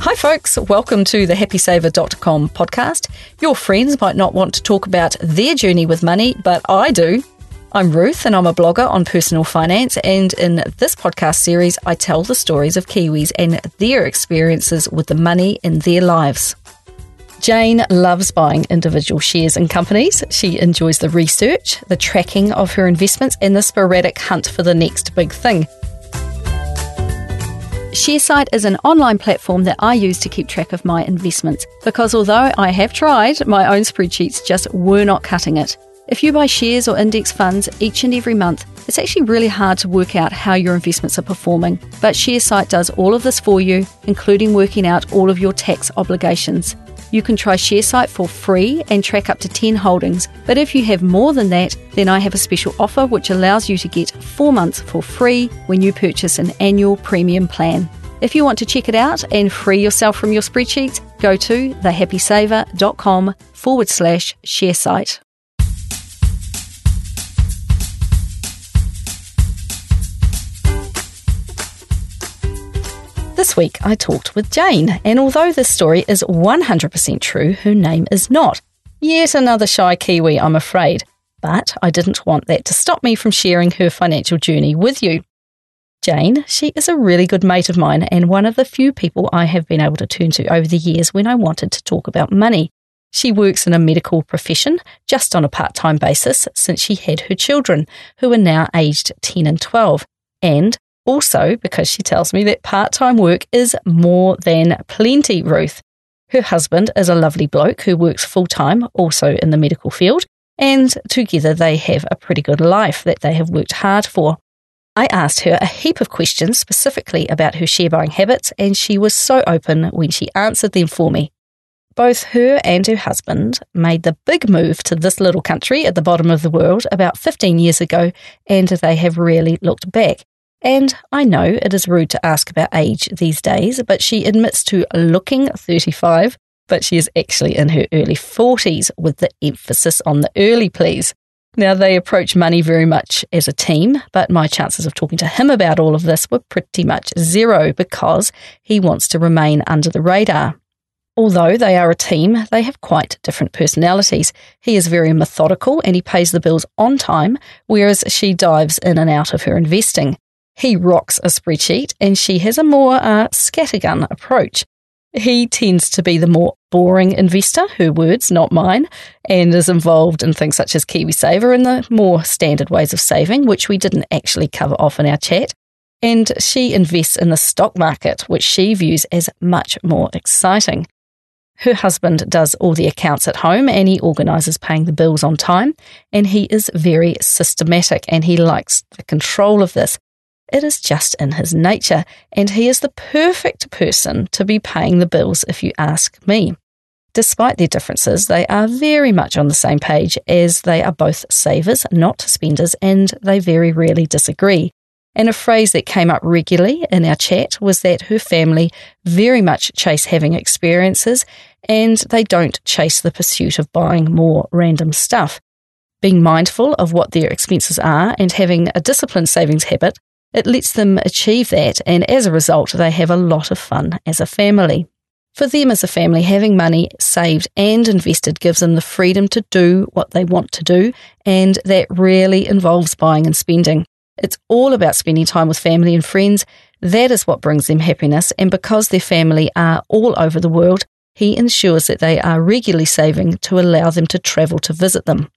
Hi, folks. Welcome to the happysaver.com podcast. Your friends might not want to talk about their journey with money, but I do. I'm Ruth and I'm a blogger on personal finance. And in this podcast series, I tell the stories of Kiwis and their experiences with the money in their lives. Jane loves buying individual shares in companies. She enjoys the research, the tracking of her investments, and the sporadic hunt for the next big thing. Sharesight is an online platform that I use to keep track of my investments because although I have tried, my own spreadsheets just were not cutting it. If you buy shares or index funds each and every month, it's actually really hard to work out how your investments are performing. But Sharesight does all of this for you, including working out all of your tax obligations. You can try Sharesight for free and track up to 10 holdings. But if you have more than that, then I have a special offer which allows you to get four months for free when you purchase an annual premium plan. If you want to check it out and free yourself from your spreadsheets, go to thehappysaver.com forward slash Sharesight. This week I talked with Jane, and although this story is 100% true, her name is not. Yet another shy Kiwi, I'm afraid. But I didn't want that to stop me from sharing her financial journey with you. Jane, she is a really good mate of mine and one of the few people I have been able to turn to over the years when I wanted to talk about money. She works in a medical profession just on a part time basis since she had her children, who are now aged 10 and 12. And also, because she tells me that part time work is more than plenty, Ruth. Her husband is a lovely bloke who works full time, also in the medical field, and together they have a pretty good life that they have worked hard for. I asked her a heap of questions specifically about her share buying habits, and she was so open when she answered them for me. Both her and her husband made the big move to this little country at the bottom of the world about 15 years ago, and they have really looked back. And I know it is rude to ask about age these days, but she admits to looking 35, but she is actually in her early 40s with the emphasis on the early, please. Now, they approach money very much as a team, but my chances of talking to him about all of this were pretty much zero because he wants to remain under the radar. Although they are a team, they have quite different personalities. He is very methodical and he pays the bills on time, whereas she dives in and out of her investing. He rocks a spreadsheet and she has a more uh, scattergun approach. He tends to be the more boring investor, her words, not mine, and is involved in things such as KiwiSaver and the more standard ways of saving, which we didn't actually cover off in our chat. And she invests in the stock market, which she views as much more exciting. Her husband does all the accounts at home and he organises paying the bills on time. And he is very systematic and he likes the control of this. It is just in his nature, and he is the perfect person to be paying the bills if you ask me. Despite their differences, they are very much on the same page as they are both savers, not spenders, and they very rarely disagree. And a phrase that came up regularly in our chat was that her family very much chase having experiences and they don't chase the pursuit of buying more random stuff. Being mindful of what their expenses are and having a disciplined savings habit it lets them achieve that, and as a result, they have a lot of fun as a family. For them as a family, having money saved and invested gives them the freedom to do what they want to do, and that really involves buying and spending. It's all about spending time with family and friends. That is what brings them happiness, and because their family are all over the world, he ensures that they are regularly saving to allow them to travel to visit them.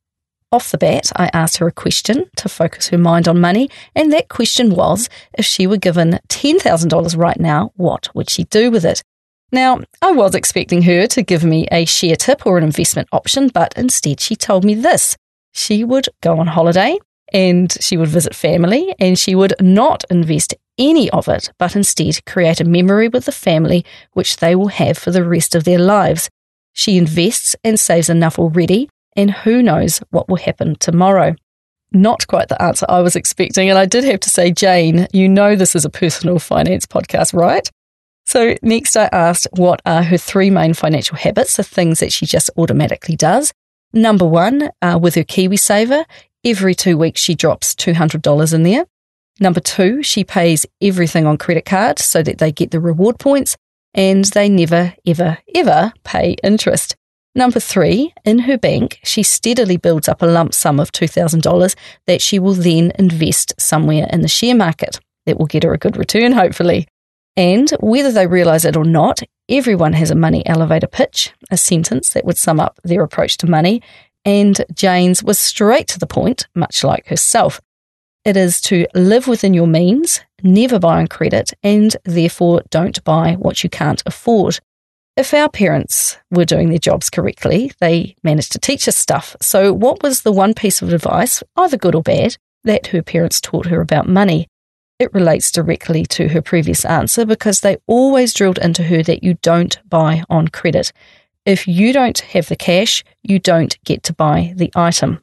Off the bat, I asked her a question to focus her mind on money, and that question was if she were given $10,000 right now, what would she do with it? Now, I was expecting her to give me a share tip or an investment option, but instead she told me this. She would go on holiday and she would visit family and she would not invest any of it, but instead create a memory with the family which they will have for the rest of their lives. She invests and saves enough already and who knows what will happen tomorrow. Not quite the answer I was expecting. And I did have to say, Jane, you know this is a personal finance podcast, right? So, next I asked what are her three main financial habits, the things that she just automatically does. Number one, uh, with her KiwiSaver, every two weeks she drops $200 in there. Number two, she pays everything on credit card so that they get the reward points. and they never, ever, ever pay interest. Number three, in her bank, she steadily builds up a lump sum of $2,000 that she will then invest somewhere in the share market. That will get her a good return, hopefully. And whether they realize it or not, everyone has a money elevator pitch, a sentence that would sum up their approach to money. And Jane's was straight to the point, much like herself. It is to live within your means, never buy on credit, and therefore don't buy what you can't afford if our parents were doing their jobs correctly, they managed to teach us stuff. So, what was the one piece of advice, either good or bad, that her parents taught her about money? It relates directly to her previous answer because they always drilled into her that you don't buy on credit. If you don't have the cash, you don't get to buy the item.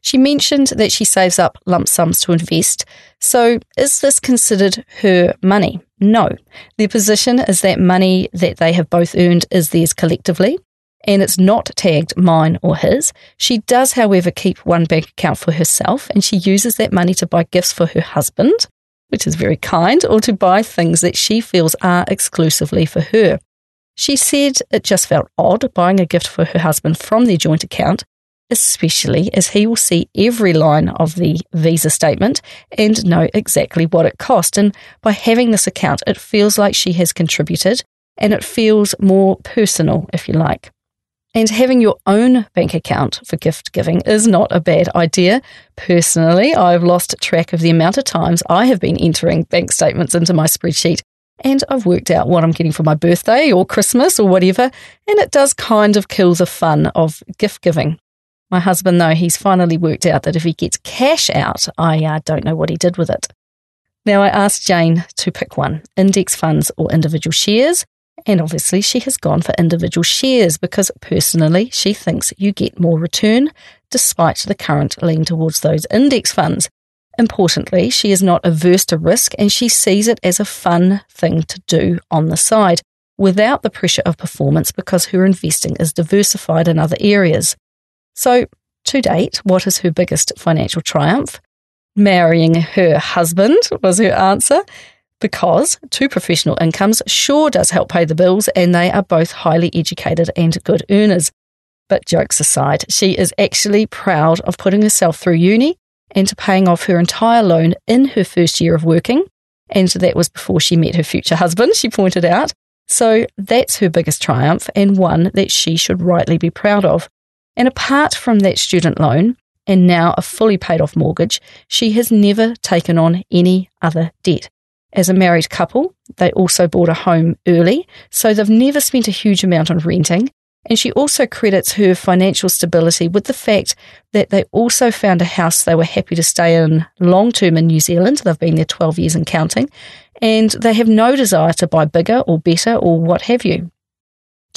She mentioned that she saves up lump sums to invest. So, is this considered her money? No. Their position is that money that they have both earned is theirs collectively, and it's not tagged mine or his. She does, however, keep one bank account for herself, and she uses that money to buy gifts for her husband, which is very kind, or to buy things that she feels are exclusively for her. She said it just felt odd buying a gift for her husband from their joint account especially as he will see every line of the visa statement and know exactly what it cost. And by having this account, it feels like she has contributed and it feels more personal, if you like. And having your own bank account for gift giving is not a bad idea. Personally, I've lost track of the amount of times I have been entering bank statements into my spreadsheet and I've worked out what I'm getting for my birthday or Christmas or whatever, and it does kind of kill the fun of gift giving. My husband, though, he's finally worked out that if he gets cash out, I uh, don't know what he did with it. Now, I asked Jane to pick one index funds or individual shares. And obviously, she has gone for individual shares because personally, she thinks you get more return despite the current lean towards those index funds. Importantly, she is not averse to risk and she sees it as a fun thing to do on the side without the pressure of performance because her investing is diversified in other areas. So, to date, what is her biggest financial triumph? Marrying her husband was her answer because two professional incomes sure does help pay the bills and they are both highly educated and good earners. But jokes aside, she is actually proud of putting herself through uni and to paying off her entire loan in her first year of working. And that was before she met her future husband, she pointed out. So that's her biggest triumph and one that she should rightly be proud of. And apart from that student loan and now a fully paid off mortgage, she has never taken on any other debt. As a married couple, they also bought a home early, so they've never spent a huge amount on renting. And she also credits her financial stability with the fact that they also found a house they were happy to stay in long term in New Zealand. They've been there 12 years and counting. And they have no desire to buy bigger or better or what have you.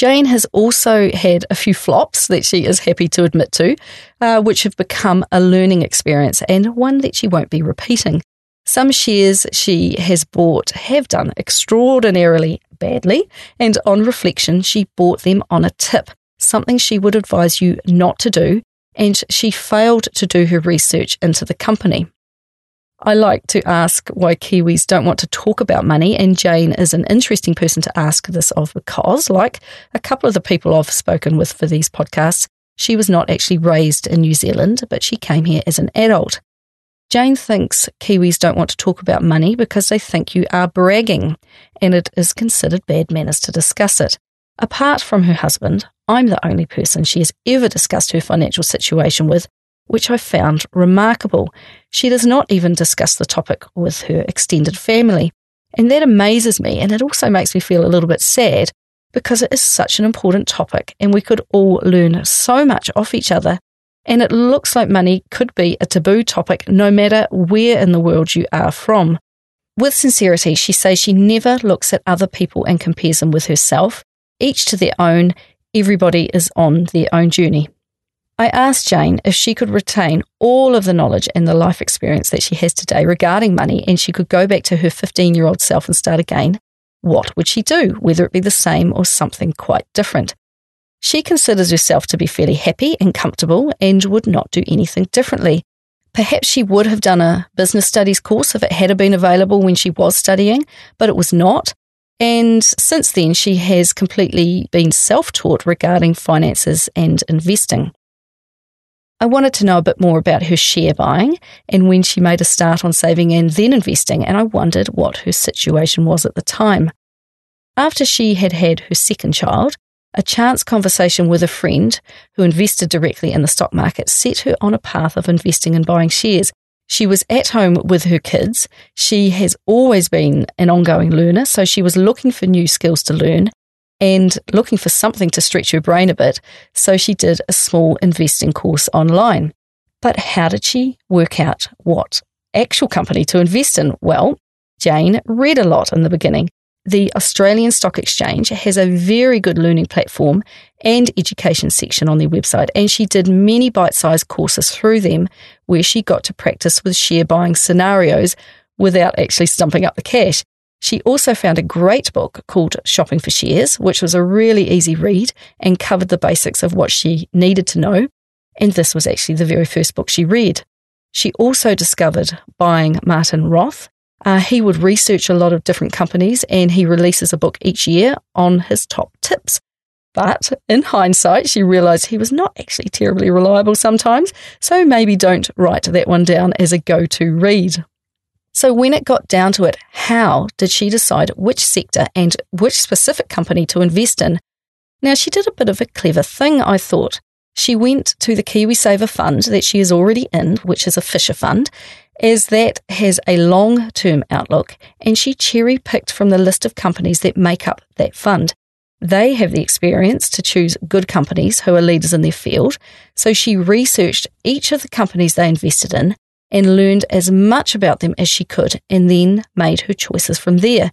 Jane has also had a few flops that she is happy to admit to, uh, which have become a learning experience and one that she won't be repeating. Some shares she has bought have done extraordinarily badly, and on reflection, she bought them on a tip, something she would advise you not to do, and she failed to do her research into the company. I like to ask why Kiwis don't want to talk about money, and Jane is an interesting person to ask this of because, like a couple of the people I've spoken with for these podcasts, she was not actually raised in New Zealand, but she came here as an adult. Jane thinks Kiwis don't want to talk about money because they think you are bragging, and it is considered bad manners to discuss it. Apart from her husband, I'm the only person she has ever discussed her financial situation with which I found remarkable. She does not even discuss the topic with her extended family. And that amazes me, and it also makes me feel a little bit sad because it is such an important topic and we could all learn so much off each other. And it looks like money could be a taboo topic no matter where in the world you are from. With sincerity, she says she never looks at other people and compares them with herself, each to their own. Everybody is on their own journey. I asked Jane if she could retain all of the knowledge and the life experience that she has today regarding money and she could go back to her 15 year old self and start again. What would she do, whether it be the same or something quite different? She considers herself to be fairly happy and comfortable and would not do anything differently. Perhaps she would have done a business studies course if it had been available when she was studying, but it was not. And since then, she has completely been self taught regarding finances and investing. I wanted to know a bit more about her share buying and when she made a start on saving and then investing, and I wondered what her situation was at the time. After she had had her second child, a chance conversation with a friend who invested directly in the stock market set her on a path of investing and buying shares. She was at home with her kids. She has always been an ongoing learner, so she was looking for new skills to learn and looking for something to stretch her brain a bit. So she did a small investing course online. But how did she work out what actual company to invest in? Well, Jane read a lot in the beginning the Australian Stock Exchange has a very good learning platform and education section on their website, and she did many bite sized courses through them where she got to practice with share buying scenarios without actually stumping up the cash. She also found a great book called Shopping for Shares, which was a really easy read and covered the basics of what she needed to know. And this was actually the very first book she read. She also discovered Buying Martin Roth, uh, he would research a lot of different companies and he releases a book each year on his top tips. But in hindsight, she realized he was not actually terribly reliable sometimes, so maybe don't write that one down as a go to read. So, when it got down to it, how did she decide which sector and which specific company to invest in? Now, she did a bit of a clever thing, I thought. She went to the KiwiSaver fund that she is already in, which is a Fisher fund, as that has a long term outlook, and she cherry picked from the list of companies that make up that fund. They have the experience to choose good companies who are leaders in their field, so she researched each of the companies they invested in and learned as much about them as she could, and then made her choices from there.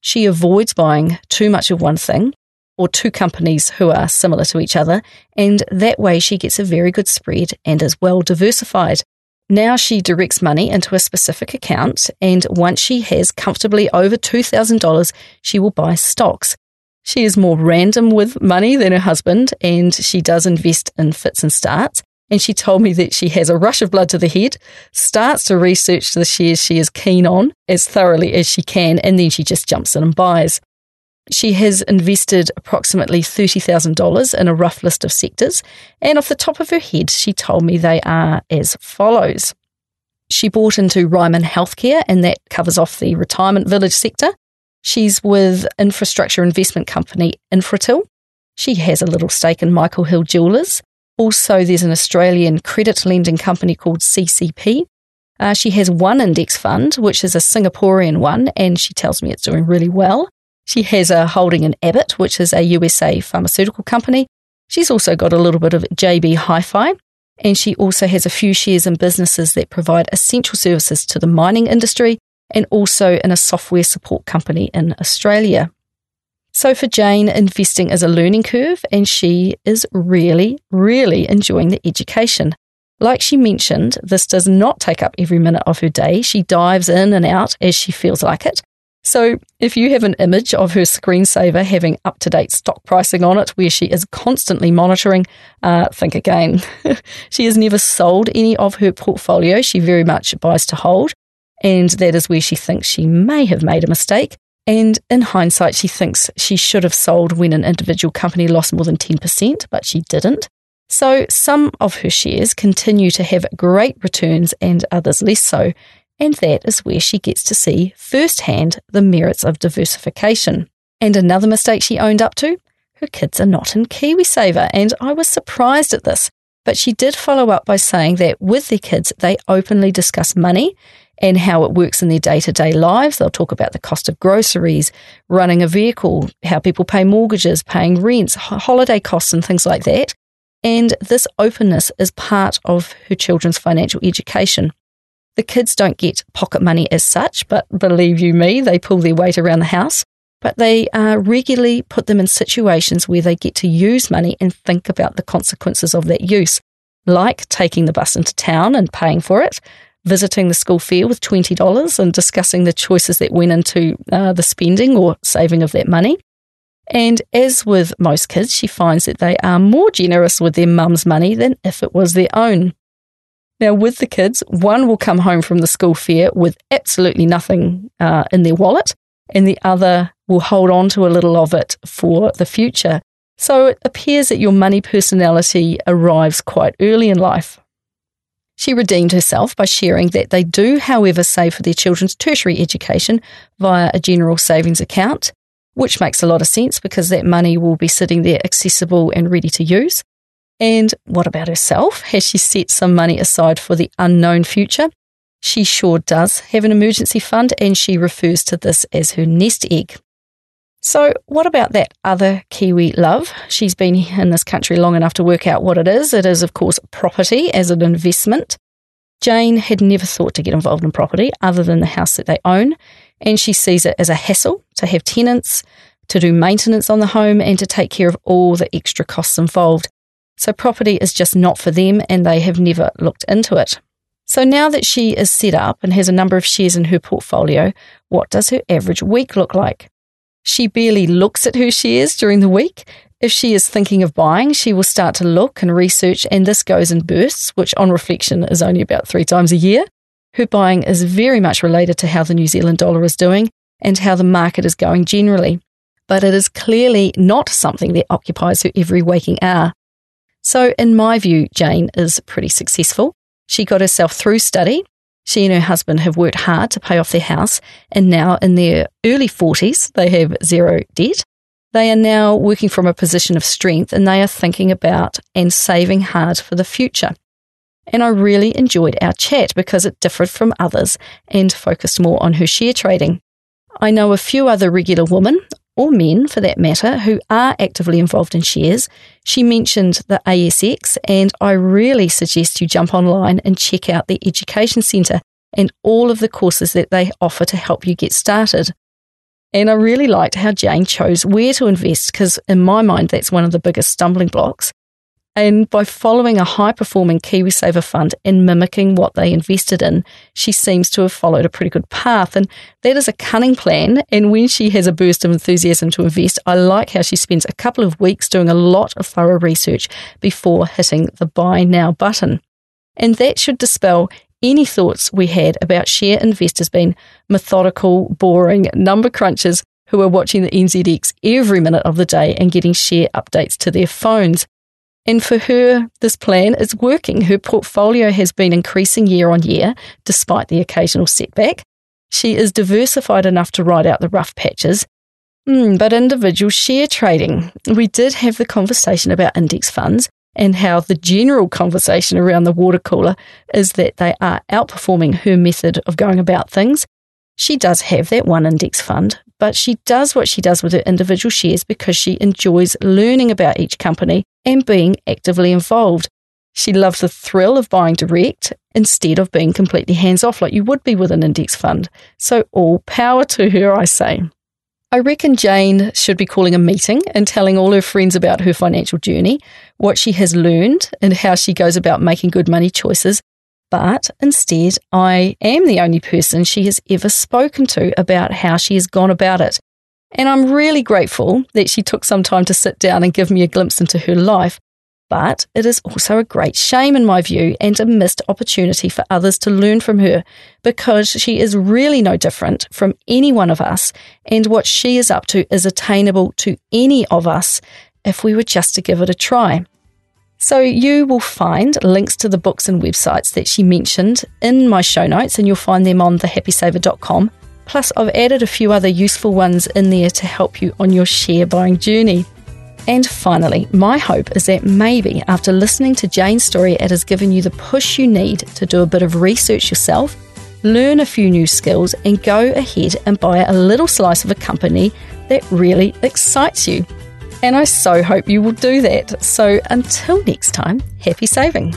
She avoids buying too much of one thing or two companies who are similar to each other, and that way she gets a very good spread and is well diversified. Now she directs money into a specific account, and once she has comfortably over $2,000, she will buy stocks. She is more random with money than her husband, and she does invest in fits and starts. And she told me that she has a rush of blood to the head, starts to research the shares she is keen on as thoroughly as she can, and then she just jumps in and buys. She has invested approximately $30,000 in a rough list of sectors, and off the top of her head, she told me they are as follows. She bought into Ryman Healthcare, and that covers off the retirement village sector. She's with infrastructure investment company Infratil. She has a little stake in Michael Hill Jewelers. Also, there's an Australian credit lending company called CCP. Uh, she has one index fund, which is a Singaporean one, and she tells me it's doing really well. She has a holding in Abbott, which is a USA pharmaceutical company. She's also got a little bit of JB Hi Fi, and she also has a few shares in businesses that provide essential services to the mining industry and also in a software support company in Australia. So for Jane, investing is a learning curve, and she is really, really enjoying the education. Like she mentioned, this does not take up every minute of her day. She dives in and out as she feels like it. So, if you have an image of her screensaver having up to date stock pricing on it, where she is constantly monitoring, uh, think again. she has never sold any of her portfolio. She very much buys to hold. And that is where she thinks she may have made a mistake. And in hindsight, she thinks she should have sold when an individual company lost more than 10%, but she didn't. So some of her shares continue to have great returns and others less so and that is where she gets to see firsthand the merits of diversification. And another mistake she owned up to her kids are not in KiwiSaver, and I was surprised at this. But she did follow up by saying that with their kids, they openly discuss money and how it works in their day to day lives. They'll talk about the cost of groceries, running a vehicle, how people pay mortgages, paying rents, holiday costs, and things like that. And this openness is part of her children's financial education. The kids don't get pocket money as such, but believe you me, they pull their weight around the house. But they uh, regularly put them in situations where they get to use money and think about the consequences of that use, like taking the bus into town and paying for it, visiting the school fair with $20 and discussing the choices that went into uh, the spending or saving of that money. And as with most kids, she finds that they are more generous with their mum's money than if it was their own. Now, with the kids, one will come home from the school fair with absolutely nothing uh, in their wallet, and the other will hold on to a little of it for the future. So it appears that your money personality arrives quite early in life. She redeemed herself by sharing that they do, however, save for their children's tertiary education via a general savings account, which makes a lot of sense because that money will be sitting there accessible and ready to use. And what about herself? Has she set some money aside for the unknown future? She sure does have an emergency fund, and she refers to this as her nest egg. So, what about that other Kiwi love? She's been in this country long enough to work out what it is. It is, of course, property as an investment. Jane had never thought to get involved in property other than the house that they own, and she sees it as a hassle to have tenants, to do maintenance on the home, and to take care of all the extra costs involved. So, property is just not for them, and they have never looked into it. So, now that she is set up and has a number of shares in her portfolio, what does her average week look like? She barely looks at her shares during the week. If she is thinking of buying, she will start to look and research, and this goes in bursts, which on reflection is only about three times a year. Her buying is very much related to how the New Zealand dollar is doing and how the market is going generally. But it is clearly not something that occupies her every waking hour. So, in my view, Jane is pretty successful. She got herself through study, she and her husband have worked hard to pay off their house, and now in their early 40s, they have zero debt. They are now working from a position of strength and they are thinking about and saving hard for the future. And I really enjoyed our chat because it differed from others and focused more on her share trading. I know a few other regular women, or men for that matter, who are actively involved in shares. She mentioned the ASX, and I really suggest you jump online and check out the Education Centre and all of the courses that they offer to help you get started. And I really liked how Jane chose where to invest because, in my mind, that's one of the biggest stumbling blocks. And by following a high performing KiwiSaver fund and mimicking what they invested in, she seems to have followed a pretty good path. And that is a cunning plan. And when she has a burst of enthusiasm to invest, I like how she spends a couple of weeks doing a lot of thorough research before hitting the buy now button. And that should dispel any thoughts we had about share investors being methodical, boring number crunchers who are watching the NZX every minute of the day and getting share updates to their phones. And for her, this plan is working. Her portfolio has been increasing year on year, despite the occasional setback. She is diversified enough to ride out the rough patches. Mm, but individual share trading, we did have the conversation about index funds and how the general conversation around the water cooler is that they are outperforming her method of going about things. She does have that one index fund, but she does what she does with her individual shares because she enjoys learning about each company and being actively involved. She loves the thrill of buying direct instead of being completely hands off like you would be with an index fund. So, all power to her, I say. I reckon Jane should be calling a meeting and telling all her friends about her financial journey, what she has learned, and how she goes about making good money choices. But instead, I am the only person she has ever spoken to about how she has gone about it. And I'm really grateful that she took some time to sit down and give me a glimpse into her life. But it is also a great shame, in my view, and a missed opportunity for others to learn from her because she is really no different from any one of us. And what she is up to is attainable to any of us if we were just to give it a try. So, you will find links to the books and websites that she mentioned in my show notes, and you'll find them on thehappysaver.com Plus, I've added a few other useful ones in there to help you on your share buying journey. And finally, my hope is that maybe after listening to Jane's story, it has given you the push you need to do a bit of research yourself, learn a few new skills, and go ahead and buy a little slice of a company that really excites you. And I so hope you will do that. So until next time, happy saving.